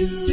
جل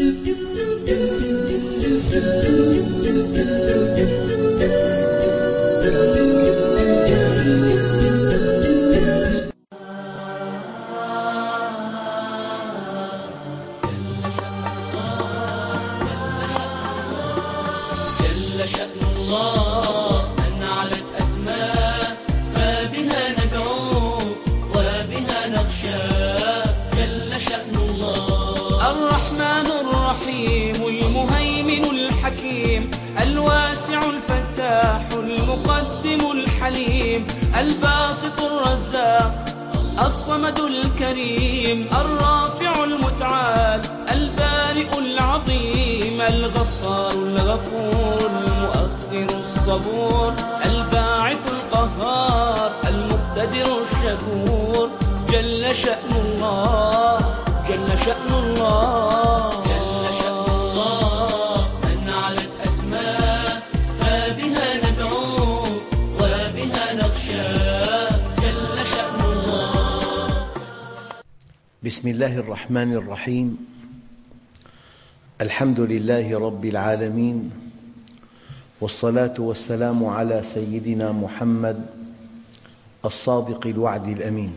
المقتدر الشكور جل شأن الله جل شأن الله. جل شأن الله أن علت أسماء فبها ندعو وبها نخشى. جل شأن الله. بسم الله الرحمن الرحيم. الحمد لله رب العالمين والصلاة والسلام على سيدنا محمد الصادق الوعد الأمين.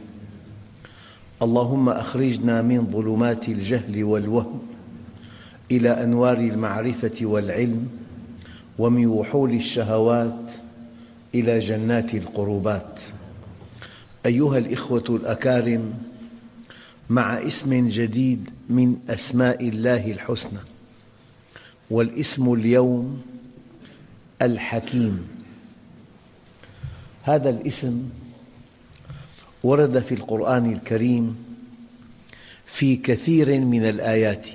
اللهم أخرجنا من ظلمات الجهل والوهم إلى أنوار المعرفة والعلم ومن وحول الشهوات إلى جنات القربات. أيها الإخوة الأكارم مع اسم جديد من أسماء الله الحسنى والاسم اليوم الحكيم. هذا الاسم ورد في القرآن الكريم في كثير من الآيات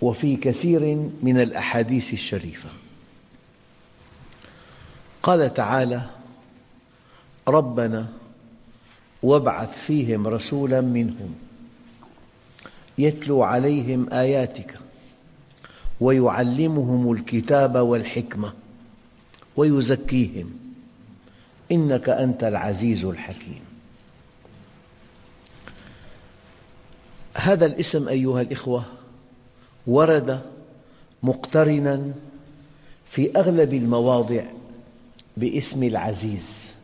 وفي كثير من الأحاديث الشريفة. قال تعالى ربنا وابعث فيهم رسولا منهم يتلو عليهم آياتك ويعلمهم الكتاب والحكمة ويزكيهم. إنك أنت العزيز الحكيم. هذا الاسم أيها الإخوة ورد مقترنا في أغلب المواضع باسم العزيز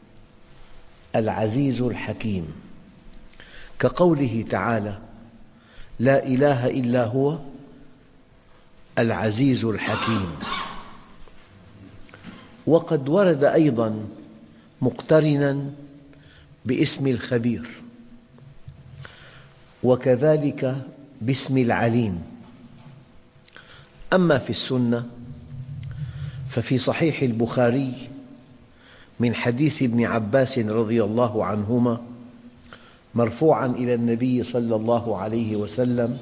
العزيز الحكيم. كقوله تعالى لا إله إلا هو العزيز الحكيم وقد ورد أيضا مقترنا باسم الخبير وكذلك باسم العليم. أما في السنة ففي صحيح البخاري من حديث ابن عباس رضي الله عنهما مرفوعا إلى النبي صلى الله عليه وسلم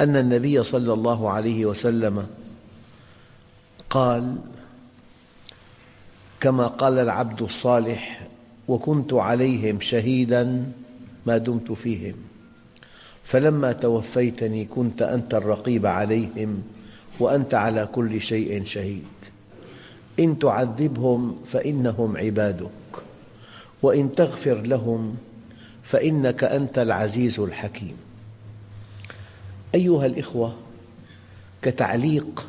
أن النبي صلى الله عليه وسلم قال كما قال العبد الصالح وكنت عليهم شهيدا ما دمت فيهم. فلما توفيتني كنت أنت الرقيب عليهم وأنت على كل شيء شهيد. إن تعذبهم فإنهم عبادك وإن تغفر لهم فإنك أنت العزيز الحكيم. أيها الإخوة كتعليق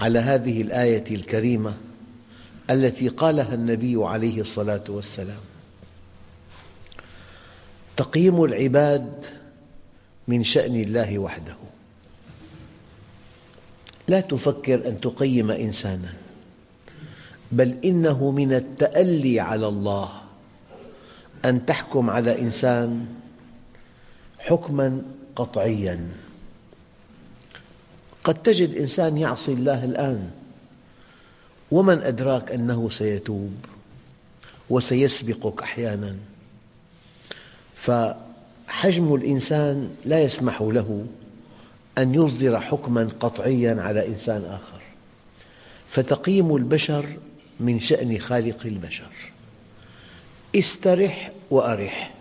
على هذه الآية الكريمة التي قالها النبي عليه الصلاة والسلام. تقييم العباد من شأن الله وحده. لا تفكر أن تقيم إنساناً بل إنه من التألي على الله أن تحكم على إنسان حكماً قطعياً. قد تجد إنسان يعصي الله الآن ومن أدراك أنه سيتوب وسيسبقك أحياناً. فحجم الإنسان لا يسمح له أن يصدر حكماً قطعياً على إنسان آخر. فتقييم البشر من شأن خالق البشر. استرح وأرح.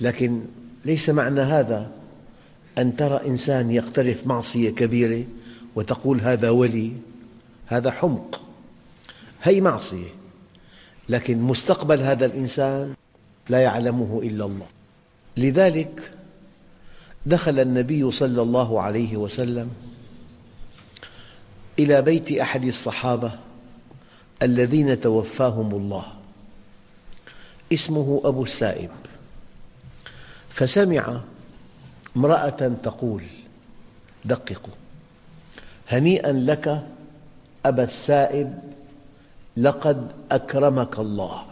لكن ليس معنى هذا أن ترى إنسان يقترف معصية كبيرة وتقول هذا ولي. هذا حمق هي معصية لكن مستقبل هذا الإنسان لا يعلمه إلا الله. لذلك دخل النبي صلى الله عليه وسلم إلى بيت أحد الصحابة الذين توفاهم الله اسمه أبو السائب. فسمع امرأة تقول دققوا هنيئا لك أبا السائب لقد أكرمك الله.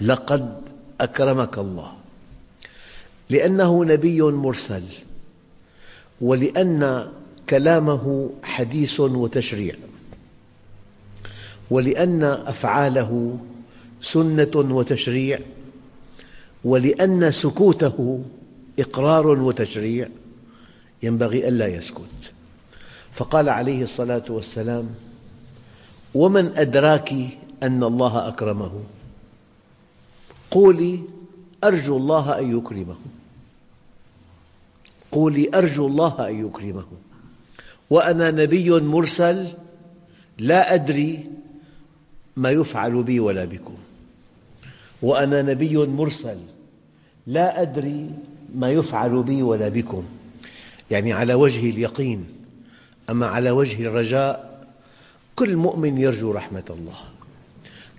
لقد أكرمك الله. لأنه نبي مرسل ولأن كلامه حديث وتشريع ولأن أفعاله سنة وتشريع ولأن سكوته إقرار وتشريع. ينبغي ألا يسكت. فقال عليه الصلاة والسلام ومن أدراك أن الله أكرمه؟ قولي أرجو الله أن يكرمه. قولي أرجو الله أن يكرمه. وأنا نبي مرسل لا أدري ما يفعل بي ولا بكم. وأنا نبي مرسل لا أدري ما يفعل بي ولا بكم. يعني على وجه اليقين أما على وجه الرجاء كل مؤمن يرجو رحمة الله.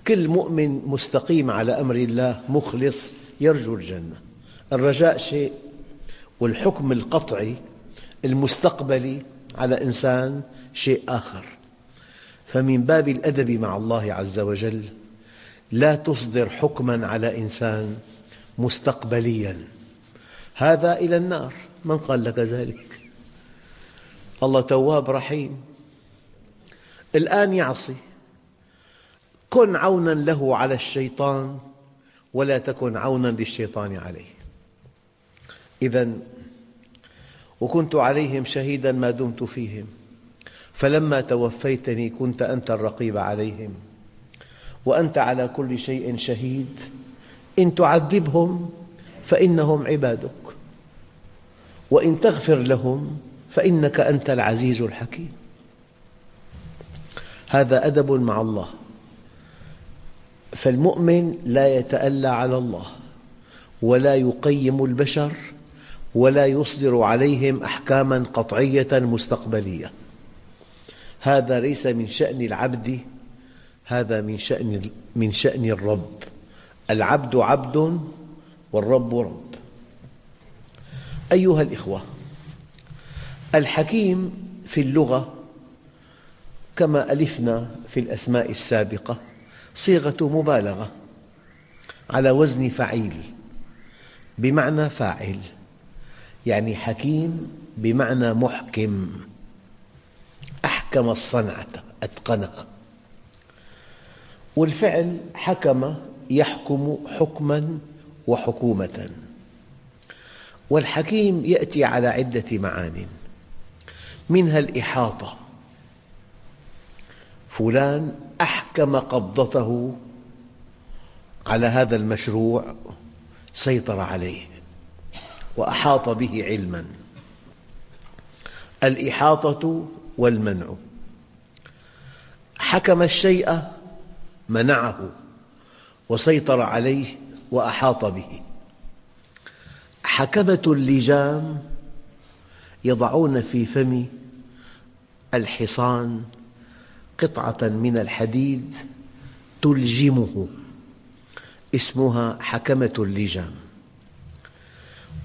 كل مؤمن مستقيم على أمر الله مخلص يرجو الجنة. الرجاء شيء والحكم القطعي المستقبلي على إنسان شيء آخر. فمن باب الأدب مع الله عز وجل لا تصدر حكما على إنسان مستقبليا. هذا إلى النار. من قال لك ذلك؟ الله تواب رحيم. الآن يعصي. كن عونا له على الشيطان ولا تكن عونا للشيطان عليه. إذا وكنت عليهم شهيدا ما دمت فيهم. فلما توفيتني كنت أنت الرقيب عليهم. وأنت على كل شيء شهيد. إن تعذبهم فإنهم عبادك. وإن تغفر لهم فإنك أنت العزيز الحكيم. هذا أدب مع الله. فالمؤمن لا يتألى على الله ولا يقيم البشر ولا يصدر عليهم أحكاما قطعية مستقبلية. هذا ليس من شأن العبد هذا من شأن من شأن الرب. العبد عبد والرب رب. أيها الإخوة الحكيم في اللغة كما ألفنا في الأسماء السابقة صيغة مبالغة على وزن فعيل بمعنى فاعل يعني حكيم بمعنى محكم. أحكم الصنعة أتقنها. والفعل حكم يحكم حكما وحكومة. والحكيم يأتي على عدة معان. منها الإحاطة. فلان أحكم قبضته على هذا المشروع سيطر عليه وأحاط به علما. الإحاطة والمنع. حكم الشيء منعه وسيطر عليه وأحاط به. حكمة اللجام يضعون في فم الحصان قطعة من الحديد تلجمه. اسمها حكمة اللجام.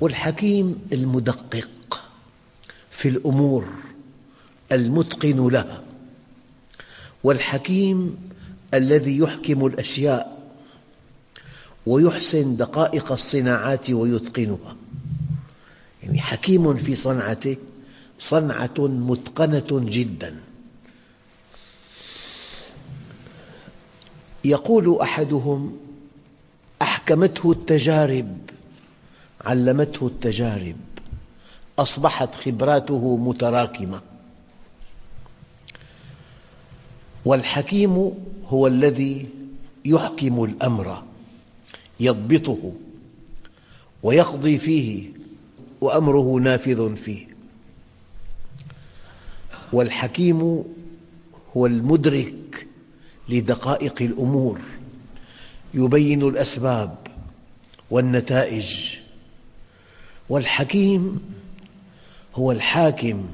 والحكيم المدقق في الأمور المتقن لها. والحكيم الذي يحكم الأشياء ويحسن دقائق الصناعات ويتقنها. يعني حكيم في صنعته صنعة متقنة جدا. يقول أحدهم أحكمته التجارب علمته التجارب أصبحت خبراته متراكمة. والحكيم هو الذي يحكم الأمر يضبطه ويقضي فيه. وأمره نافذ فيه. والحكيم هو المدرك لدقائق الأمور يبين الأسباب والنتائج. والحكيم هو الحاكم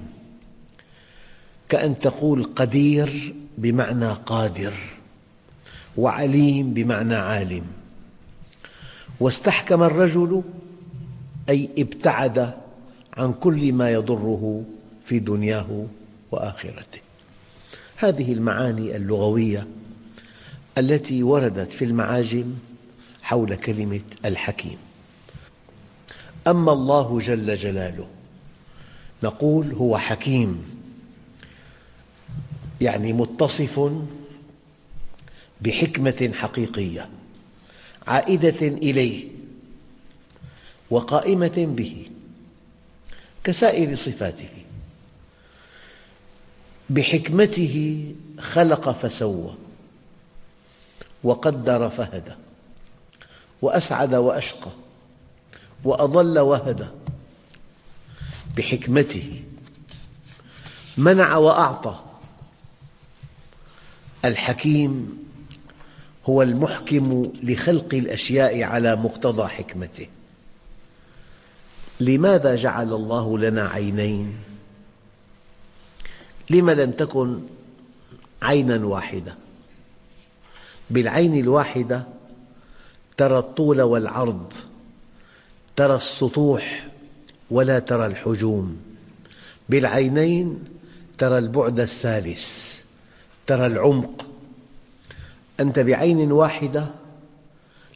كأن تقول قدير بمعنى قادر وعليم بمعنى عالم. واستحكم الرجل أي ابتعد عن كل ما يضره في دنياه وآخرته. هذه المعاني اللغوية التي وردت في المعاجم حول كلمة الحكيم. أما الله جل جلاله نقول هو حكيم يعني متصف بحكمة حقيقية عائدة إليه. وقائمة به كسائر صفاته. بحكمته خلق فسوى وقدر فهدى وأسعد وأشقى وأضل وهدى. بحكمته منع وأعطى. الحكيم هو المحكم لخلق الأشياء على مقتضى حكمته. لماذا جعل الله لنا عينين؟ لم لم تكن عينا واحدة؟ بالعين الواحدة ترى الطول والعرض ترى السطوح ولا ترى الحجوم بالعينين ترى البعد الثالث ترى العمق أنت بعين واحدة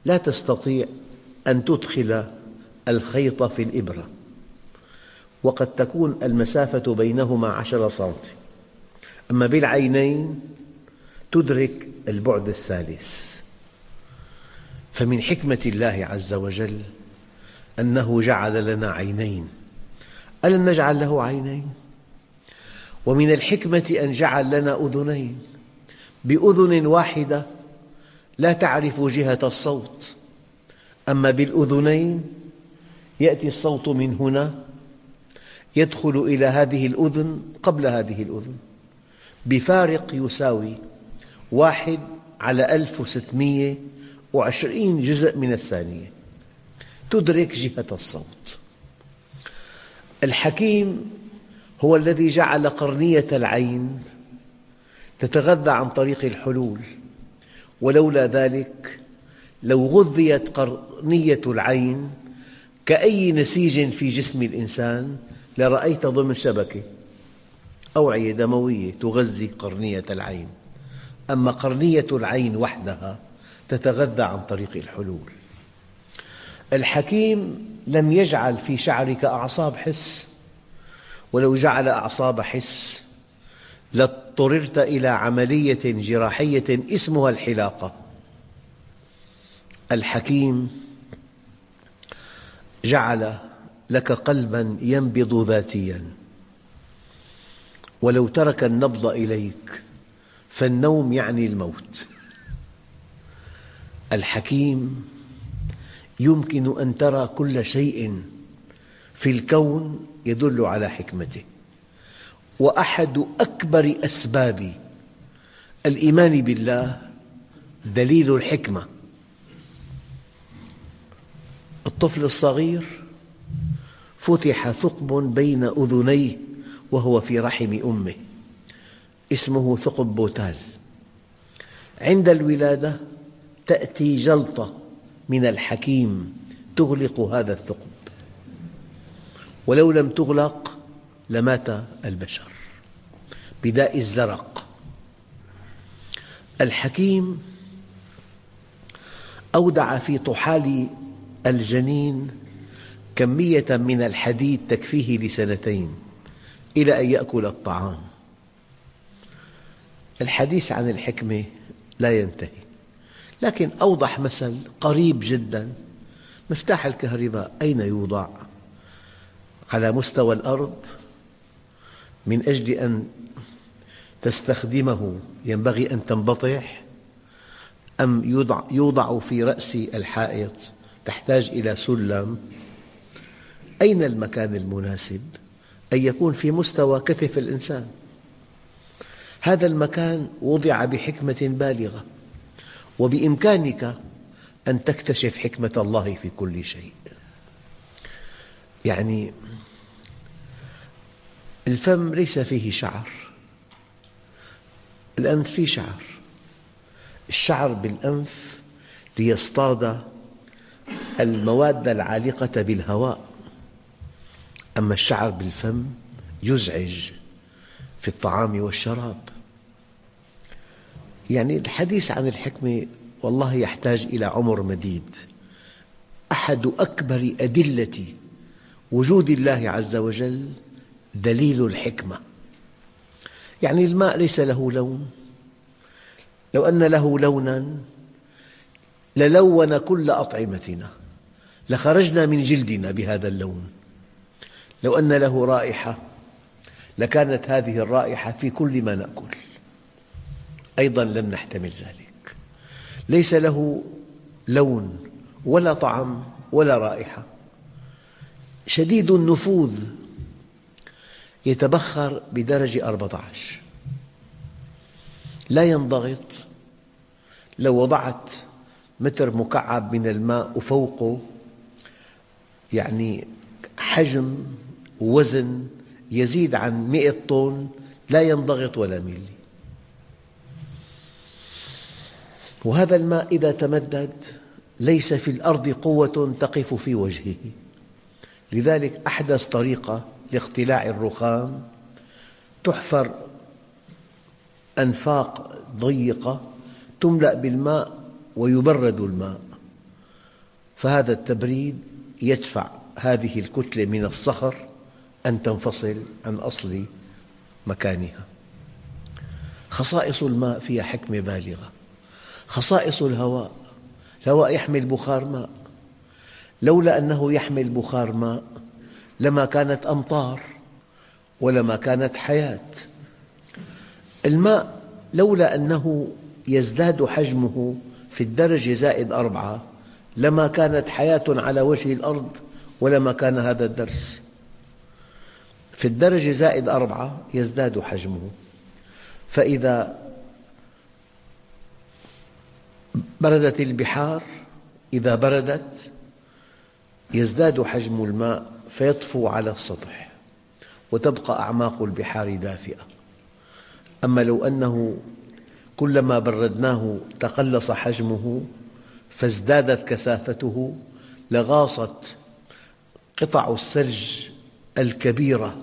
لا تستطيع أن تدخل الخيط في الإبرة. وقد تكون المسافة بينهما عشر سنتي. أما بالعينين تدرك البعد الثالث. فمن حكمة الله عز وجل أنه جعل لنا عينين. ألم نجعل له عينين؟ ومن الحكمة أن جعل لنا أذنين. بأذن واحدة لا تعرف جهة الصوت. أما بالأذنين يأتي الصوت من هنا يدخل إلى هذه الأذن قبل هذه الأذن بفارق يساوي واحد على ألف وستمئة وعشرين جزء من الثانية. تدرك جهة الصوت. الحكيم هو الذي جعل قرنية العين تتغذى عن طريق الحلول. ولولا ذلك لو غذيت قرنية العين كأي نسيج في جسم الإنسان لرأيت ضمن شبكة أوعية دموية تغذي قرنية العين. أما قرنية العين وحدها تتغذى عن طريق الحلول. الحكيم لم يجعل في شعرك أعصاب حس ولو جعل أعصاب حس لاضطررت إلى عملية جراحية اسمها الحلاقة. الحكيم جعل لك قلبا ينبض ذاتيا. ولو ترك النبض إليك فالنوم يعني الموت. الحكيم يمكن أن ترى كل شيء في الكون يدل على حكمته. وأحد أكبر أسباب الإيمان بالله دليل الحكمة. الطفل الصغير فتح ثقب بين أذنيه وهو في رحم أمه. اسمه ثقب بوتال. عند الولادة تأتي جلطة من الحكيم تغلق هذا الثقب. ولو لم تغلق لمات البشر بداء الزرق. الحكيم أودع في طحال الجنين كمية من الحديد تكفيه لسنتين إلى أن يأكل الطعام. الحديث عن الحكمة لا ينتهي لكن أوضح مثل قريب جدا. مفتاح الكهرباء أين يوضع؟ على مستوى الأرض؟ من أجل أن تستخدمه ينبغي أن تنبطح؟ أم يوضع في رأس الحائط؟ تحتاج إلى سلم. أين المكان المناسب؟ أن يكون في مستوى كتف الإنسان. هذا المكان وضع بحكمة بالغة وبإمكانك أن تكتشف حكمة الله في كل شيء. يعني الفم ليس فيه شعر الأنف فيه شعر. الشعر بالأنف ليصطاد المواد العالقة بالهواء. أما الشعر بالفم يزعج في الطعام والشراب. يعني الحديث عن الحكمة والله يحتاج إلى عمر مديد. أحد أكبر أدلة وجود الله عز وجل دليل الحكمة. يعني الماء ليس له لون. لو أن له لونا للون كل أطعمتنا. لخرجنا من جلدنا بهذا اللون. لو أن له رائحة لكانت هذه الرائحة في كل ما نأكل. أيضا لم نحتمل ذلك. ليس له لون ولا طعم ولا رائحة. شديد النفوذ يتبخر بدرجة 14 لا ينضغط. لو وضعت متر مكعب من الماء وفوقه يعني حجم ووزن يزيد عن مئة طن لا ينضغط ولا ملي وهذا الماء إذا تمدد ليس في الأرض قوة تقف في وجهه. لذلك أحدث طريقة لاقتلاع الرخام تحفر أنفاق ضيقة تملأ بالماء ويبرد الماء. فهذا التبريد يدفع هذه الكتلة من الصخر أن تنفصل عن أصل مكانها. خصائص الماء فيها حكمة بالغة. خصائص الهواء. الهواء يحمل بخار ماء. لولا أنه يحمل بخار ماء لما كانت أمطار ولما كانت حياة. الماء لولا أنه يزداد حجمه في الدرجة زائد أربعة لما كانت حياة على وجه الأرض ولما كان هذا الدرس. في الدرجة زائد أربعة يزداد حجمه. فإذا بردت البحار إذا بردت يزداد حجم الماء فيطفو على السطح وتبقى أعماق البحار دافئة. أما لو أنه كلما بردناه تقلص حجمه فازدادت كثافته لغاصت قطع الثلج الكبيرة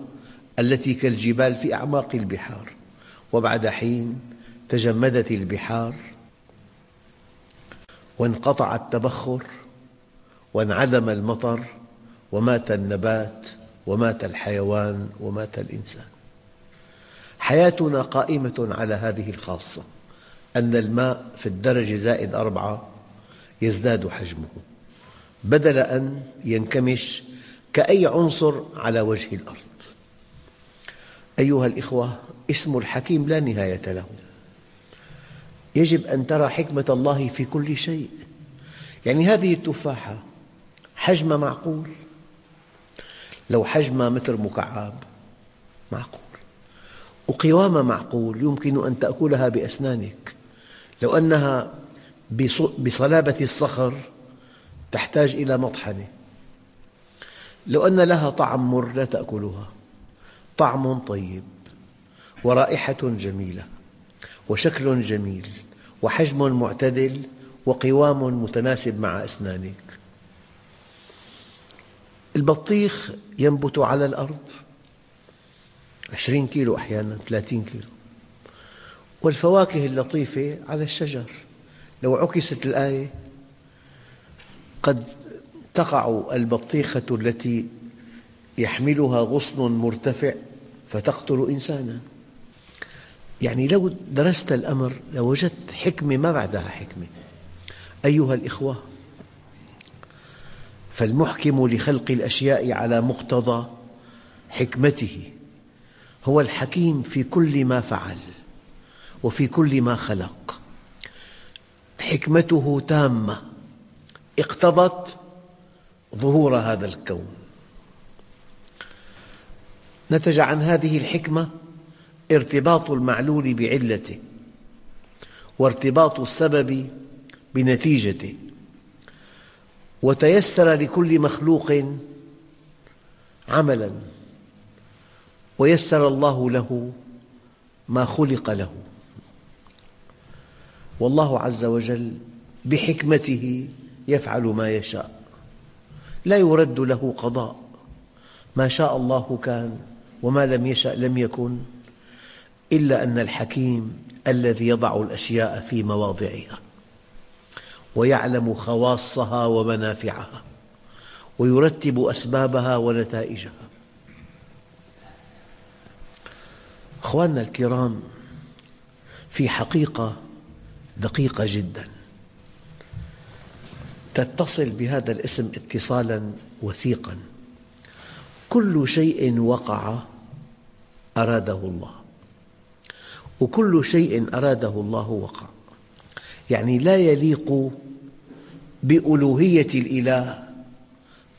التي كالجبال في أعماق البحار. وبعد حين تجمدت البحار وانقطع التبخر وانعدم المطر ومات النبات ومات الحيوان ومات الإنسان. حياتنا قائمة على هذه الخاصة أن الماء في الدرجة زائد أربعة يزداد حجمه. بدل أن ينكمش كأي عنصر على وجه الأرض. أيها الإخوة اسم الحكيم لا نهاية له. يجب أن ترى حكمة الله في كل شيء. يعني هذه التفاحة حجمها معقول. لو حجمها متر مكعب معقول. وقوامها معقول يمكن أن تأكلها بأسنانك. لو أنها بصلابة الصخر تحتاج إلى مطحنة. لو أن لها طعم مر لا تأكلها. طعم طيب ورائحة جميلة وشكل جميل وحجم معتدل وقوام متناسب مع أسنانك. البطيخ ينبت على الأرض عشرين كيلو أحيانا ثلاثين كيلو. والفواكه اللطيفة على الشجر. لو عكست الآية قد تقع البطيخة التي يحملها غصن مرتفع فتقتل إنسانا. يعني لو درست الأمر لوجدت حكمة ما بعدها حكمة. أيها الإخوة فالمحكم لخلق الأشياء على مقتضى حكمته. هو الحكيم في كل ما فعل وفي كل ما خلق. حكمته تامة. اقتضت ظهور هذا الكون. نتج عن هذه الحكمة ارتباط المعلول بعلته وارتباط السبب بنتيجته. وتيسر لكل مخلوق عملا ويسر الله له ما خلق له. والله عز وجل بحكمته يفعل ما يشاء. لا يرد له قضاء. ما شاء الله كان وما لم يشأ لم يكن إلا أن الحكيم الذي يضع الأشياء في مواضعها ويعلم خواصها ومنافعها ويرتب أسبابها ونتائجها. أخواننا الكرام في حقيقة دقيقة جدا. تتصل بهذا الاسم اتصالا وثيقا. كل شيء وقع أراده الله. وكل شيء أراده الله وقع. يعني لا يليق بألوهية الإله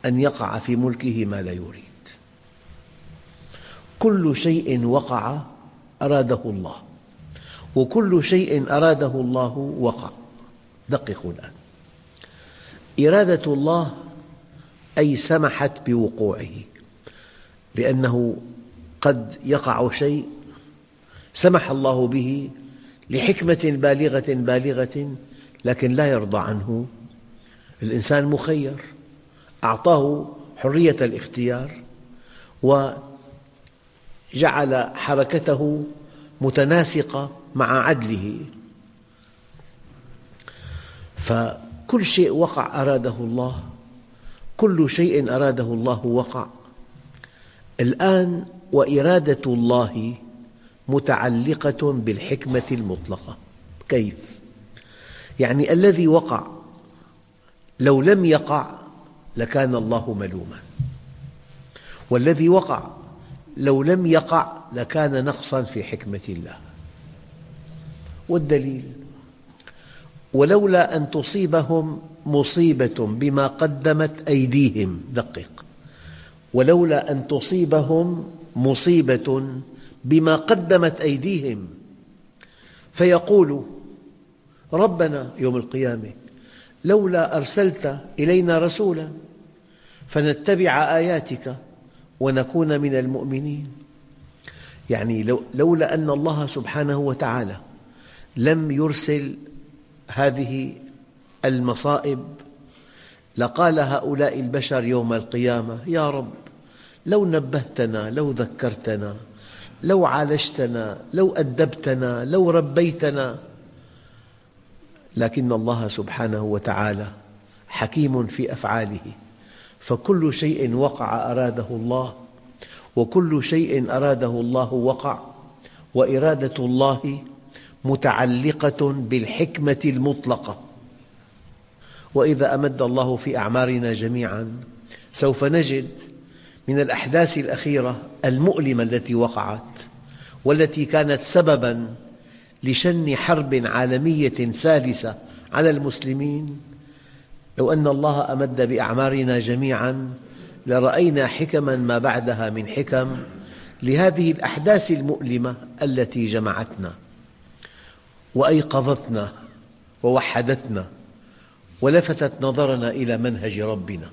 أن يقع في ملكه ما لا يريد. كل شيء وقع أراده الله. وكل شيء أراده الله وقع. دققوا الآن. إرادة الله أي سمحت بوقوعه. لأنه قد يقع شيء سمح الله به لحكمة بالغة بالغة لكن لا يرضى عنه. الإنسان مخير أعطاه حرية الاختيار وجعل حركته متناسقة مع عدله. فكل شيء وقع أراده الله كل شيء أراده الله وقع. الآن وإرادة الله متعلقة بالحكمة المطلقة. كيف؟ يعني الذي وقع لو لم يقع لكان الله ملوما. والذي وقع لو لم يقع لكان نقصا في حكمة الله. والدليل. ولولا أن تصيبهم مصيبة بما قدمت أيديهم. دقق. ولولا أن تصيبهم مصيبة بما قدمت أيديهم. فيقول ربنا يوم القيامة لولا أرسلت إلينا رسولا فنتبع آياتك ونكون من المؤمنين. يعني لولا أن الله سبحانه وتعالى لم يرسل هذه المصائب لقال هؤلاء البشر يوم القيامة يا رب لو نبهتنا لو ذكرتنا لو عالجتنا لو أدبتنا لو ربيتنا. لكن الله سبحانه وتعالى حكيم في أفعاله فكل شيء وقع أراده الله وكل شيء أراده الله وقع وإرادة الله متعلقة بالحكمة المطلقة. وإذا أمد الله في أعمارنا جميعا سوف نجد من الأحداث الأخيرة المؤلمة التي وقعت والتي كانت سبباً لشن حرب عالمية سادسة على المسلمين. لو أن الله أمد بأعمارنا جميعاً لرأينا حكماً ما بعدها من حكم لهذه الأحداث المؤلمة التي جمعتنا. وأيقظتنا ووحدتنا ولفتت نظرنا إلى منهج ربنا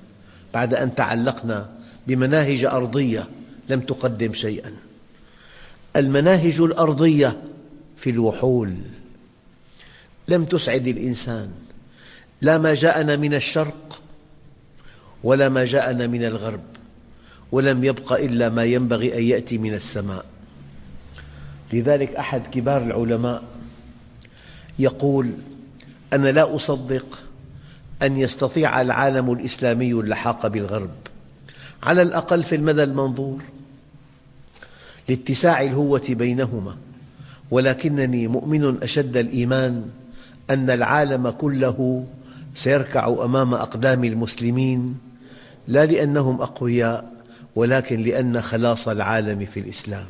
بعد أن تعلقنا بمناهج أرضية لم تقدم شيئاً. المناهج الأرضية في الوحول. لم تسعد الإنسان. لا ما جاءنا من الشرق ولا ما جاءنا من الغرب ولم يبق إلا ما ينبغي أن يأتي من السماء. لذلك أحد كبار العلماء يقول أنا لا أصدق أن يستطيع العالم الإسلامي اللحاق بالغرب. على الأقل في المدى المنظور لاتساع الهوة بينهما. ولكنني مؤمن أشد الإيمان أن العالم كله سيركع أمام أقدام المسلمين لا لأنهم أقوياء ولكن لأن خلاص العالم في الإسلام.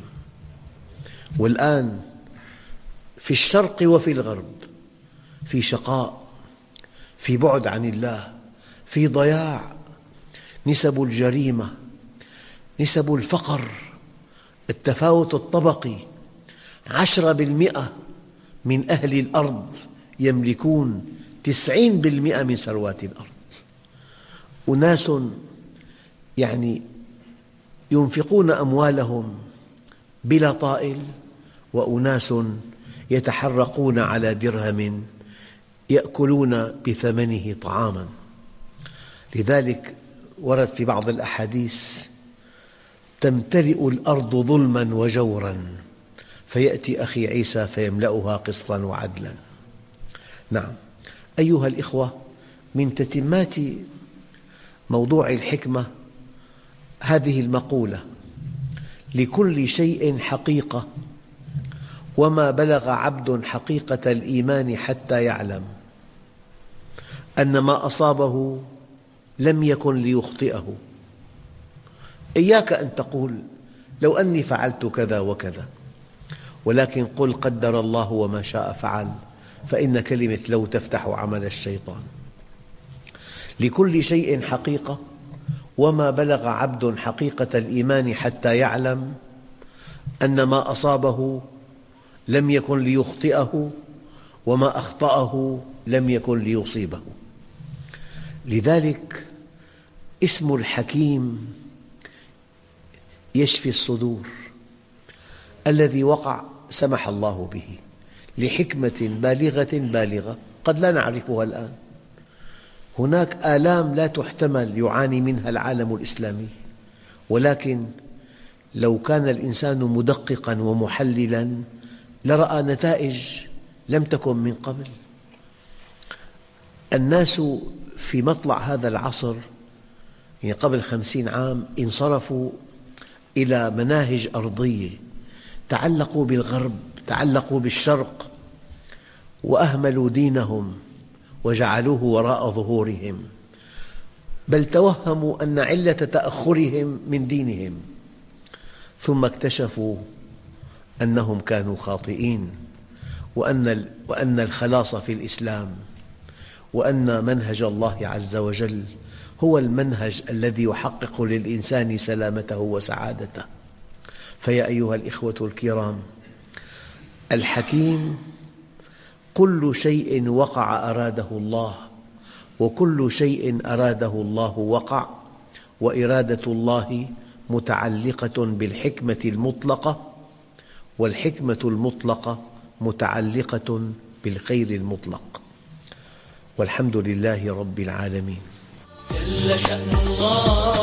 والآن في الشرق وفي الغرب في شقاء في بعد عن الله في ضياع نسب الجريمة نسب الفقر التفاوت الطبقي عشرة بالمئة من أهل الأرض يملكون تسعين بالمئة من ثروات الأرض. أناس يعني ينفقون أموالهم بلا طائل وأناس يتحرقون على درهم يأكلون بثمنه طعاما. لذلك ورد في بعض الأحاديث تمتلئ الأرض ظلما وجورا فيأتي أخي عيسى فيملأها قسطا وعدلا. نعم. أيها الإخوة من تتمات موضوع الحكمة هذه المقولة لكل شيء حقيقة. وما بلغ عبد حقيقة الإيمان حتى يعلم أن ما أصابه لم يكن ليخطئه. إياك أن تقول لو أني فعلت كذا وكذا ولكن قل قدر الله وما شاء فعل فإن كلمة لو تفتح عمل الشيطان. لكل شيء حقيقة وما بلغ عبد حقيقة الإيمان حتى يعلم أن ما أصابه لم يكن ليخطئه وما أخطأه لم يكن ليصيبه. لذلك اسم الحكيم يشفي الصدور الذي وقع سمح الله به لحكمة بالغة بالغة قد لا نعرفها الآن. هناك آلام لا تحتمل يعاني منها العالم الإسلامي ولكن لو كان الإنسان مدققا ومحللا لرأى نتائج لم تكن من قبل. الناس في مطلع هذا العصر يعني قبل خمسين عام انصرفوا إلى مناهج أرضية تعلقوا بالغرب تعلقوا بالشرق وأهملوا دينهم وجعلوه وراء ظهورهم. بل توهموا أن علة تأخرهم من دينهم ثم اكتشفوا أنهم كانوا خاطئين وأن وأن الخلاص في الإسلام وأن منهج الله عز وجل هو المنهج الذي يحقق للإنسان سلامته وسعادته. فيا أيها الإخوة الكرام الحكيم كل شيء وقع أراده الله وكل شيء أراده الله وقع وإرادة الله متعلقة بالحكمة المطلقة والحكمة المطلقة متعلقة بالخير المطلق. والحمد لله رب العالمين. جل شأن الله